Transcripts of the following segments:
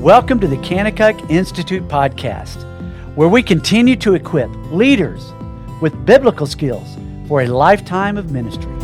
Welcome to the Kanakuk Institute podcast, where we continue to equip leaders with biblical skills for a lifetime of ministry.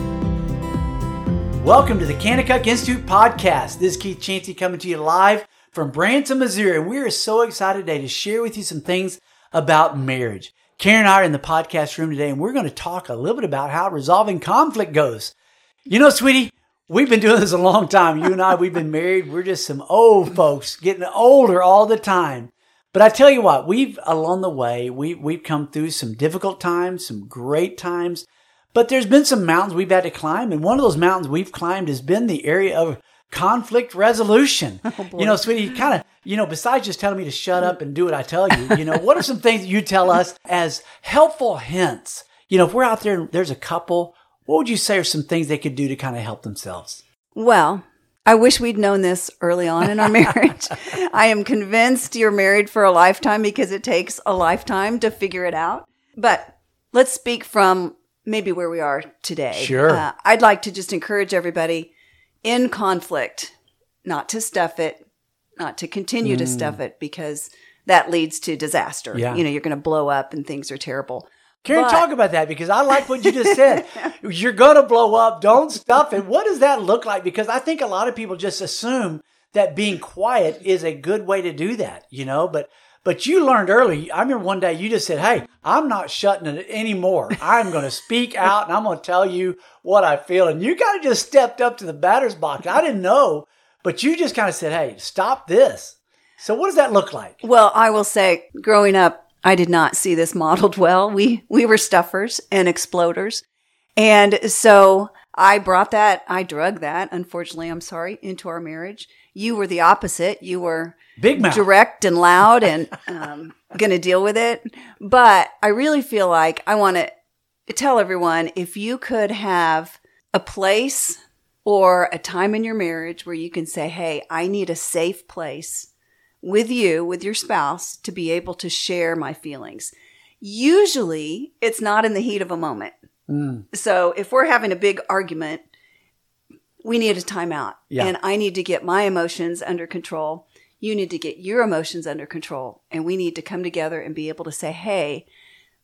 Welcome to the Kanakuk Institute podcast. This is Keith Chancey coming to you live from Branson, Missouri. and We are so excited today to share with you some things about marriage. Karen and I are in the podcast room today, and we're going to talk a little bit about how resolving conflict goes. You know, sweetie, we've been doing this a long time. You and I, we've been married. We're just some old folks getting older all the time. But I tell you what, we've along the way, we, we've come through some difficult times, some great times, but there's been some mountains we've had to climb. And one of those mountains we've climbed has been the area of conflict resolution. Oh, you know, sweetie, kind of, you know, besides just telling me to shut up and do what I tell you, you know, what are some things you tell us as helpful hints? You know, if we're out there and there's a couple, what would you say are some things they could do to kind of help themselves? Well, I wish we'd known this early on in our marriage. I am convinced you're married for a lifetime because it takes a lifetime to figure it out. But let's speak from maybe where we are today. Sure. Uh, I'd like to just encourage everybody in conflict not to stuff it, not to continue mm. to stuff it because that leads to disaster. Yeah. You know, you're going to blow up and things are terrible. Karen, but, talk about that because I like what you just said. You're going to blow up. Don't stuff it. What does that look like? Because I think a lot of people just assume that being quiet is a good way to do that, you know, but but you learned early. I remember one day you just said, Hey, I'm not shutting it anymore. I'm going to speak out and I'm going to tell you what I feel. And you kind of just stepped up to the batter's box. I didn't know, but you just kind of said, Hey, stop this. So what does that look like? Well, I will say growing up, I did not see this modeled well. We, we were stuffers and exploders. And so I brought that, I drug that, unfortunately, I'm sorry, into our marriage. You were the opposite. You were big mouth. direct and loud and um, going to deal with it. But I really feel like I want to tell everyone if you could have a place or a time in your marriage where you can say, Hey, I need a safe place with you, with your spouse, to be able to share my feelings. Usually it's not in the heat of a moment. Mm. So if we're having a big argument, we need a timeout. Yeah. And I need to get my emotions under control. You need to get your emotions under control. And we need to come together and be able to say, Hey,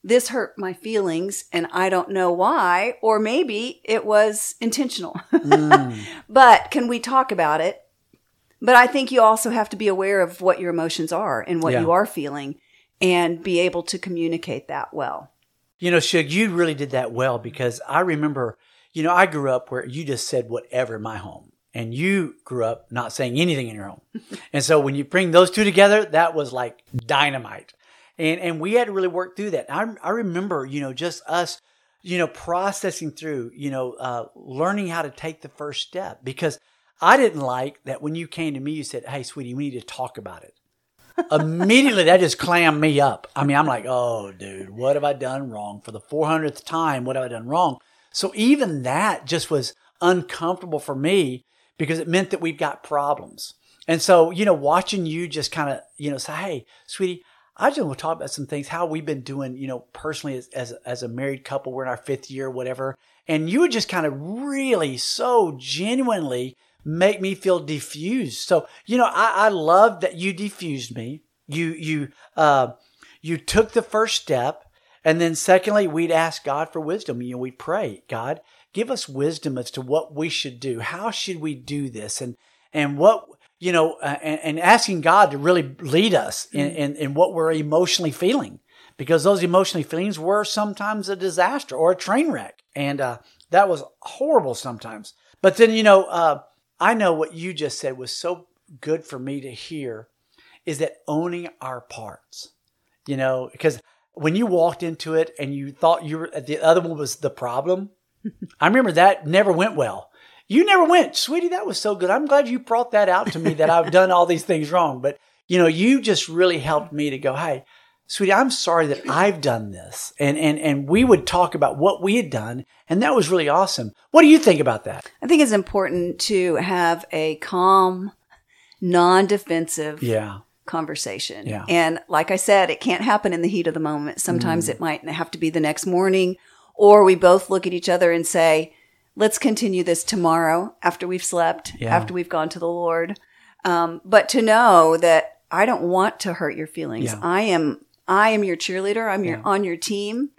this hurt my feelings and I don't know why, or maybe it was intentional. Mm. but can we talk about it? But I think you also have to be aware of what your emotions are and what yeah. you are feeling and be able to communicate that well. You know, Shug, you really did that well because I remember, you know, I grew up where you just said whatever in my home. And you grew up not saying anything in your home. and so when you bring those two together, that was like dynamite. And and we had to really work through that. I I remember, you know, just us you know, processing through, you know, uh, learning how to take the first step because I didn't like that when you came to me, you said, Hey, sweetie, we need to talk about it. Immediately, that just clammed me up. I mean, I'm like, Oh, dude, what have I done wrong? For the 400th time, what have I done wrong? So even that just was uncomfortable for me because it meant that we've got problems. And so, you know, watching you just kind of, you know, say, Hey, sweetie, I just want to talk about some things, how we've been doing, you know, personally as, as, as a married couple. We're in our fifth year, whatever. And you would just kind of really so genuinely make me feel diffused. So, you know, I, I love that you diffused me. You, you, uh, you took the first step. And then secondly, we'd ask God for wisdom. You know, we pray, God, give us wisdom as to what we should do. How should we do this? And, and what, you know, uh, and, and, asking God to really lead us in, mm. in, in what we're emotionally feeling because those emotionally feelings were sometimes a disaster or a train wreck. And, uh, that was horrible sometimes. But then, you know, uh, I know what you just said was so good for me to hear is that owning our parts, you know, because when you walked into it and you thought you were the other one was the problem, I remember that never went well. You never went, sweetie. That was so good. I'm glad you brought that out to me that I've done all these things wrong. But you know, you just really helped me to go, hey, sweetie, I'm sorry that I've done this. And, and, and we would talk about what we had done. And that was really awesome. What do you think about that? I think it's important to have a calm, non-defensive yeah. conversation. Yeah. And like I said, it can't happen in the heat of the moment. Sometimes mm. it might have to be the next morning or we both look at each other and say, let's continue this tomorrow after we've slept, yeah. after we've gone to the Lord. Um, but to know that I don't want to hurt your feelings. Yeah. I am, I am your cheerleader. I'm your, Yeah. on your team.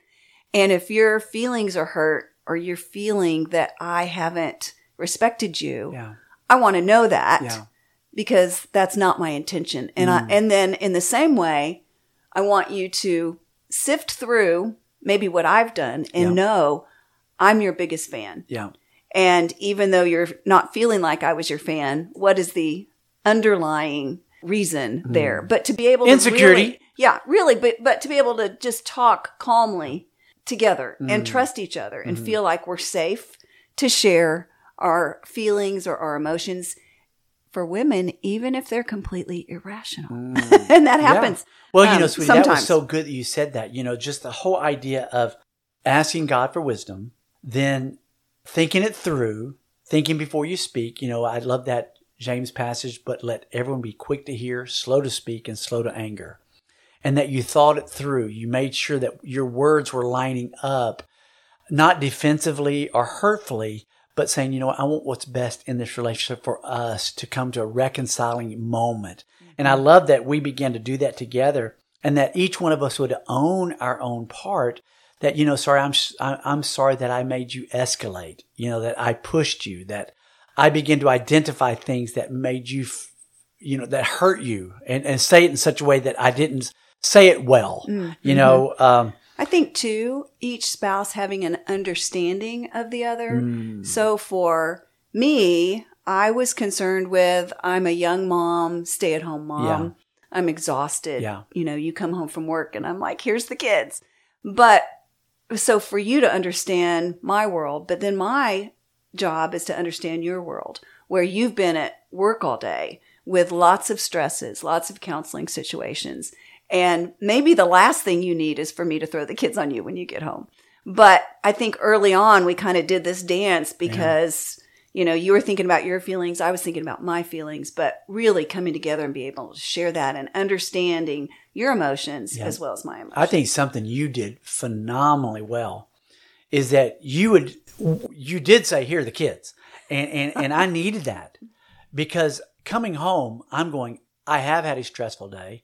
And if your feelings are hurt or you're feeling that I haven't respected you, Yeah. I want to know that Yeah. because that's not my intention. And I, and then in the same way, I want you to sift through maybe what I've done and know I'm your biggest fan. Yeah. And even though you're not feeling like I was your fan, what is the underlying reason there? But to be able to Hmm. Insecurity. really- yeah, really, but but to be able to just talk calmly together Hmm. and trust each other and Mm-hmm. feel like we're safe to share our feelings or our emotions for women, even if they're completely irrational. and that happens. Yeah. Well, you um, know, sweetie, that was sometimes. so good that you said that. You know, just the whole idea of asking God for wisdom, then thinking it through, thinking before you speak. You know, I love that James passage, but let everyone be quick to hear, slow to speak, and slow to anger. And that you thought it through. You made sure that your words were lining up, not defensively or hurtfully, but saying, you know I want what's best in this relationship for us to come to a reconciling moment. And I mm-hmm. love that we began to do that together and that each one of us would own our own part that, you know, sorry, I'm, I'm sorry that I made you escalate, you know, that I pushed you, that I began to identify things that made you, you know, that hurt you and, and say it in such a way that I didn't say it well, you know, um, I think too, each spouse having an understanding of the other. Mm. So for me, I was concerned with I'm a young mom, stay at home mom. Yeah. I'm exhausted. Yeah. You know, you come home from work and I'm like, here's the kids. But so for you to understand my world, but then my job is to understand your world where you've been at work all day with lots of stresses, lots of counseling situations. And maybe the last thing you need is for me to throw the kids on you when you get home. But I think early on we kind of did this dance because, you know, you were thinking about your feelings, I was thinking about my feelings, but really coming together and be able to share that and understanding your emotions Yeah. as well as my emotions. I think something you did phenomenally well is that you would you did say here are the kids and and and I needed that because coming home I'm going I have had a stressful day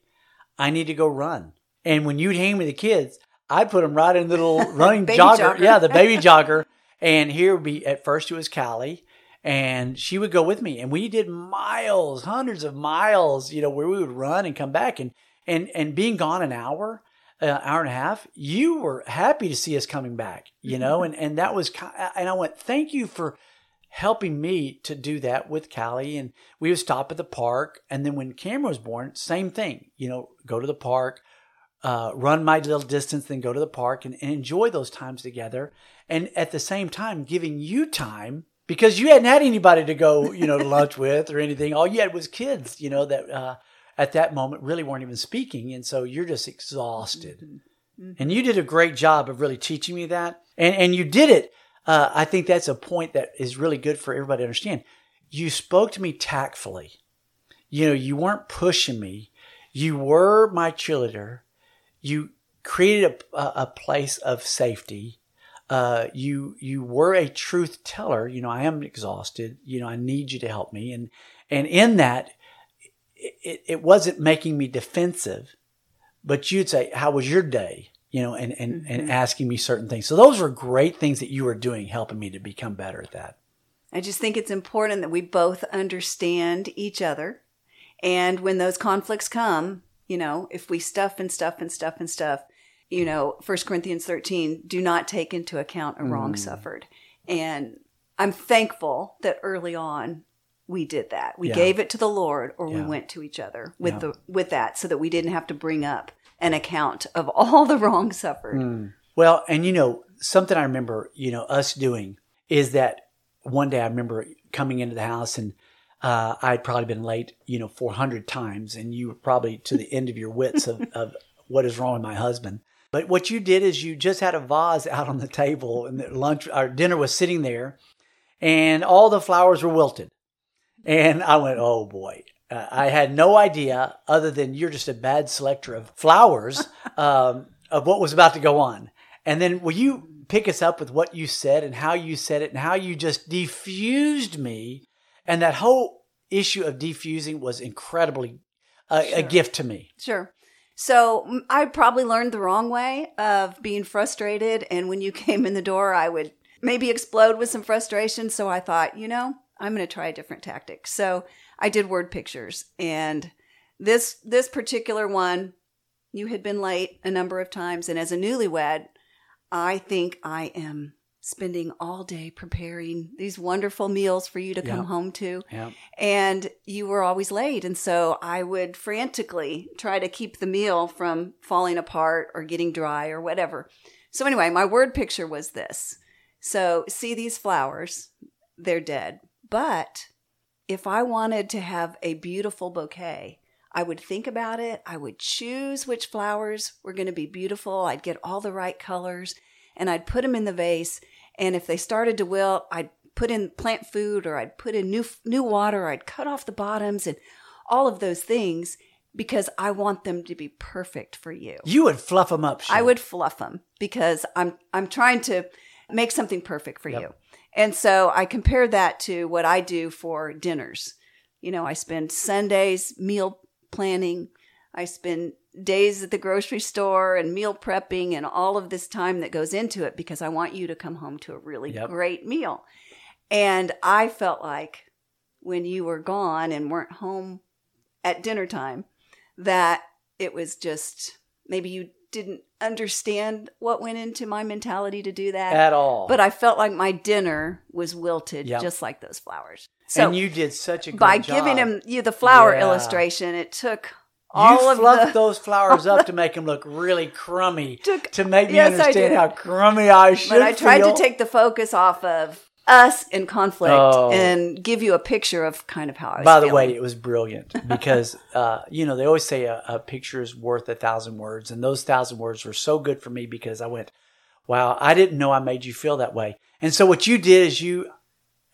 I need to go run. And when you'd hang me the kids I'd put them right in the little running jogger. jogger. yeah the baby jogger. And here would be at first it was Callie and she would go with me. And we did miles hundreds of miles you know where we would run and come back. And and and being gone an hour uh, hour and a half you were happy to see us coming back you know? And and that was and i went thank you for helping me to do that with callie and we would stop at the park and then when cameron was born same thing you know go to the park uh, run my little distance, then go to the park and, and enjoy those times together. And at the same time, giving you time because you hadn't had anybody to go, you know, to lunch with or anything. All you had was kids, you know, that uh, at that moment really weren't even speaking. And so you're just exhausted. And you did a great job of really teaching me that. And, and you did it. Uh, I think that's a point that is really good for everybody to understand. You spoke to me tactfully. You know, you weren't pushing me. You were my cheerleader you created a, a, place of safety. Uh, you you were a truth teller. You know, I am exhausted. You know, I need you to help me. And and in that, it, it wasn't making me defensive, but you'd say, "How was your day?" You know, and and and mm-hmm. asking me certain things. So those were great things that you were doing, helping me to become better at that. I just think it's important that we both understand each other. And when those conflicts come, you know, if we stuff and stuff and stuff and stuff, you know, First Corinthians 13, do not take into account a wrong mm. suffered. And I'm thankful that early on we did that. We Yeah. gave it to the Lord or we went to each other with Yeah. the with that so that we didn't have to bring up an account of all the wrong suffered. Well, and you know, something I remember, you know, us doing is that one day I remember coming into the house and uh, I'd probably been late, you know, 400 times, and you were probably to the end of your wits of, of what is wrong with my husband. But what you did is you just had a vase out on the table, and the lunch, our dinner was sitting there, and all the flowers were wilted. And I went, oh boy. Uh, I had no idea, other than you're just a bad selector of flowers, um, of what was about to go on. And then will you pick us up with what you said and how you said it and how you just defused me and that whole issue of defusing was incredibly a, Sure. a gift to me. Sure. So mm, I probably learned the wrong way of being frustrated. And when you came in the door, I would maybe explode with some frustration. So I thought, you know, I'm going to try a different tactic. So I did word pictures. And this, this particular one, you had been late a number of times. And as a newlywed, I think I am spending all day preparing these wonderful meals for you to come home to Yeah. and you were always late and so i would frantically try to keep the meal from falling apart or getting dry or whatever so anyway my word picture was this so see these flowers they're dead but if i wanted to have a beautiful bouquet i would think about it i would choose which flowers were going to be beautiful i'd get all the right colors and i'd put them in the vase and if they started to wilt i'd put in plant food or I'd put in new new water I'd cut off the bottoms and all of those things because I want them to be perfect for you. You would fluff them up. I would fluff them because I'm I'm trying to make something perfect for Yep. you. And so I compare that to what I do for dinners. You know, I spend Sundays meal planning. I spend days at the grocery store and meal prepping and all of this time that goes into it because I want you to come home to a really Yep. great meal. And I felt like when you were gone and weren't home at dinner time that it was just maybe you didn't understand what went into my mentality to do that. at all. but I felt like my dinner was wilted Yep. just like those flowers. So and you did such a by job. giving him you the flower Yeah. illustration, it took all you of fluffed the those flowers up to make them look really crummy, Took- to make me Yes, understand how crummy I should but I tried feel. to take the focus off of us in conflict Oh. and give you a picture of kind of how I was By the feeling. way, it was brilliant because uh, you know they always say a, a picture is worth a thousand words, and those thousand words were so good for me because I went, "Wow, I didn't know I made you feel that way." And so what you did is you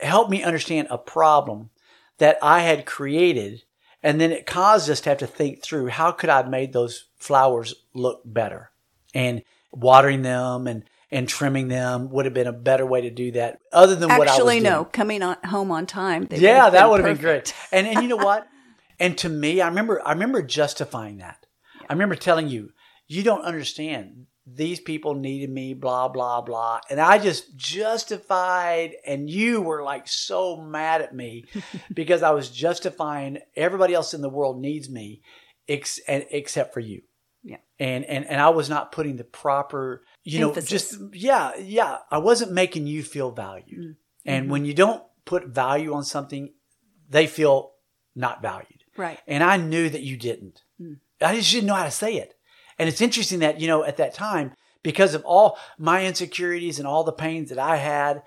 helped me understand a problem that I had created, and then it caused us to have to think through how could I have made those flowers look better, and watering them and and trimming them would have been a better way to do that, other than what I was Actually, doing. no, coming on, home on time. Yeah, that would have been great. And and you know what? And to me, I remember I remember justifying that. I remember telling you, you don't understand. These people needed me, blah blah blah, and I just justified. And you were like so mad at me because I was justifying everybody else in the world needs me, ex- and, except for you. Yeah. And and and I was not putting the proper, you know, just yeah, yeah. I wasn't making you feel valued. Mm-hmm. And when you don't put value on something, they feel not valued. Right. And I knew that you didn't. Mm. I just didn't know how to say it. And it's interesting that, you know, at that time, because of all my insecurities and all the pains that I had,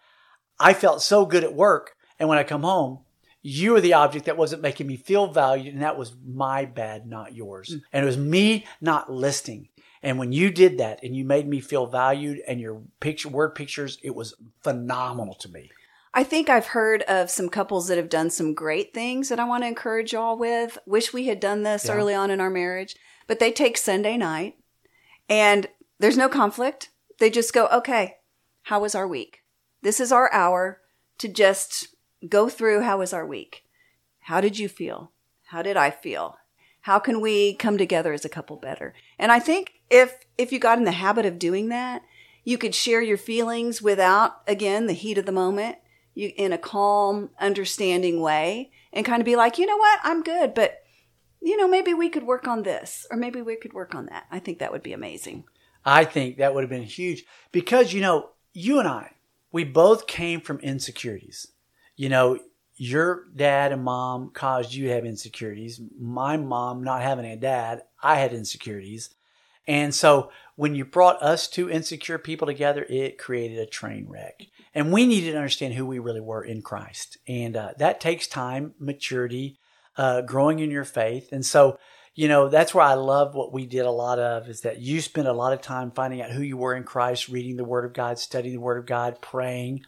I felt so good at work. And when I come home, you were the object that wasn't making me feel valued. And that was my bad, not yours. Mm. And it was me not listening. And when you did that and you made me feel valued and your picture, word pictures, it was phenomenal to me. I think I've heard of some couples that have done some great things that I want to encourage y'all with. Wish we had done this Yeah. early on in our marriage, but they take Sunday night and there's no conflict. They just go, okay, how was our week? This is our hour to just go through how was our week? How did you feel? How did I feel? How can we come together as a couple better? And I think if if you got in the habit of doing that, you could share your feelings without again the heat of the moment you in a calm understanding way and kind of be like you know what i'm good but you know maybe we could work on this or maybe we could work on that i think that would be amazing I think that would have been huge because, you know, you and I, we both came from insecurities. You know, your dad and mom caused you to have insecurities. My mom, not having a dad, I had insecurities. And so when you brought us two insecure people together, it created a train wreck. And we needed to understand who we really were in Christ. And uh, that takes time, maturity, uh, growing in your faith. And so, you know, that's where I love what we did a lot of is that you spent a lot of time finding out who you were in Christ, reading the Word of God, studying the Word of God, praying.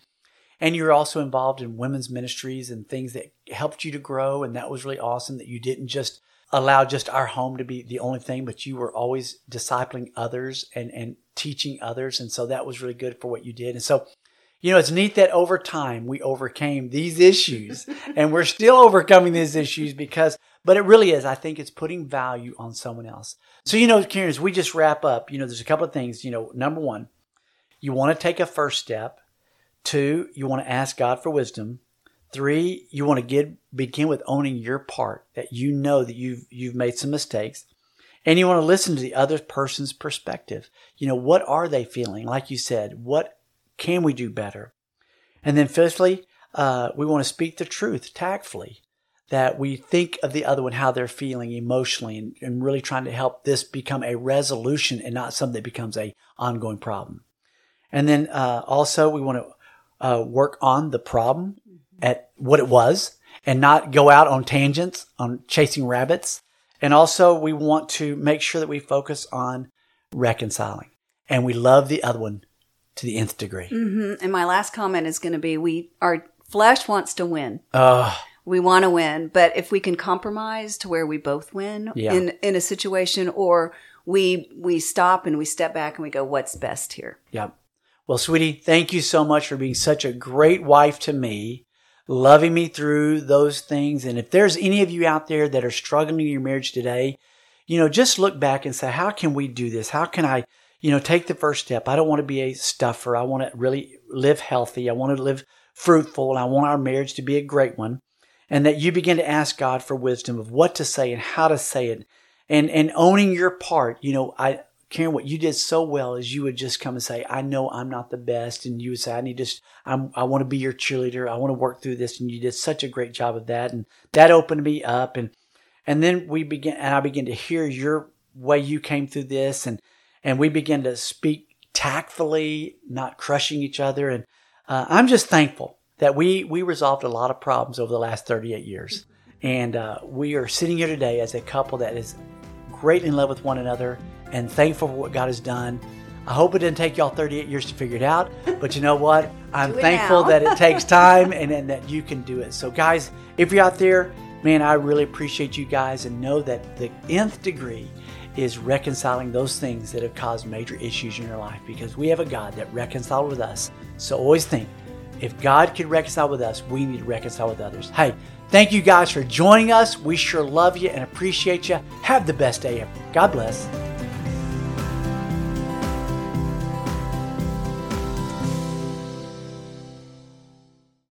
And you're also involved in women's ministries and things that helped you to grow. And that was really awesome that you didn't just allow just our home to be the only thing, but you were always discipling others and, and teaching others. And so that was really good for what you did. And so, You know, it's neat that over time we overcame these issues and we're still overcoming these issues because, but it really is. I think it's putting value on someone else. So, you know, Karen, as we just wrap up, you know, there's a couple of things, you know, number one, you want to take a first step. Two, you want to ask God for wisdom. Three, you want to get, begin with owning your part that you know that you've, you've made some mistakes. And you want to listen to the other person's perspective. You know, what are they feeling? Like you said, what can we do better? And then fifthly, uh, we want to speak the truth tactfully, that we think of the other one, how they're feeling emotionally, and, and really trying to help this become a resolution and not something that becomes a ongoing problem. And then uh, also we want to uh, work on the problem at what it was and not go out on tangents on chasing rabbits. And also we want to make sure that we focus on reconciling and we love the other one to the nth degree. Mm-hmm. And my last comment is going to be we our flesh wants to win. Uh, we want to win, but if we can compromise to where we both win Yeah. in in a situation or we we stop and we step back and we go what's best here. Yep. Well, sweetie, thank you so much for being such a great wife to me, loving me through those things. And if there's any of you out there that are struggling in your marriage today, you know, just look back and say, how can we do this? How can I, you know, take the first step? I don't want to be a stuffer. I want to really live healthy. I want to live fruitful and I want our marriage to be a great one. And that you begin to ask God for wisdom of what to say and how to say it and, and owning your part. You know, I, Karen, what you did so well is you would just come and say, I know I'm not the best. And you would say, I need to, I'm, I want to be your cheerleader. I want to work through this. And you did such a great job of that. And that opened me up. And, and then we began, and I began to hear your way you came through this. And, and we began to speak tactfully, not crushing each other. And uh, I'm just thankful that we, we resolved a lot of problems over the last 38 years. And uh, we are sitting here today as a couple that is greatly in love with one another and thankful for what God has done. I hope it didn't take y'all 38 years to figure it out, but you know what? I'm thankful that it takes time and, and that you can do it. So, guys, if you're out there, man, I really appreciate you guys and know that the nth degree is reconciling those things that have caused major issues in your life because we have a God that reconciled with us. So, always think if God could reconcile with us, we need to reconcile with others. Hey, thank you guys for joining us. We sure love you and appreciate you. Have the best day ever. God bless.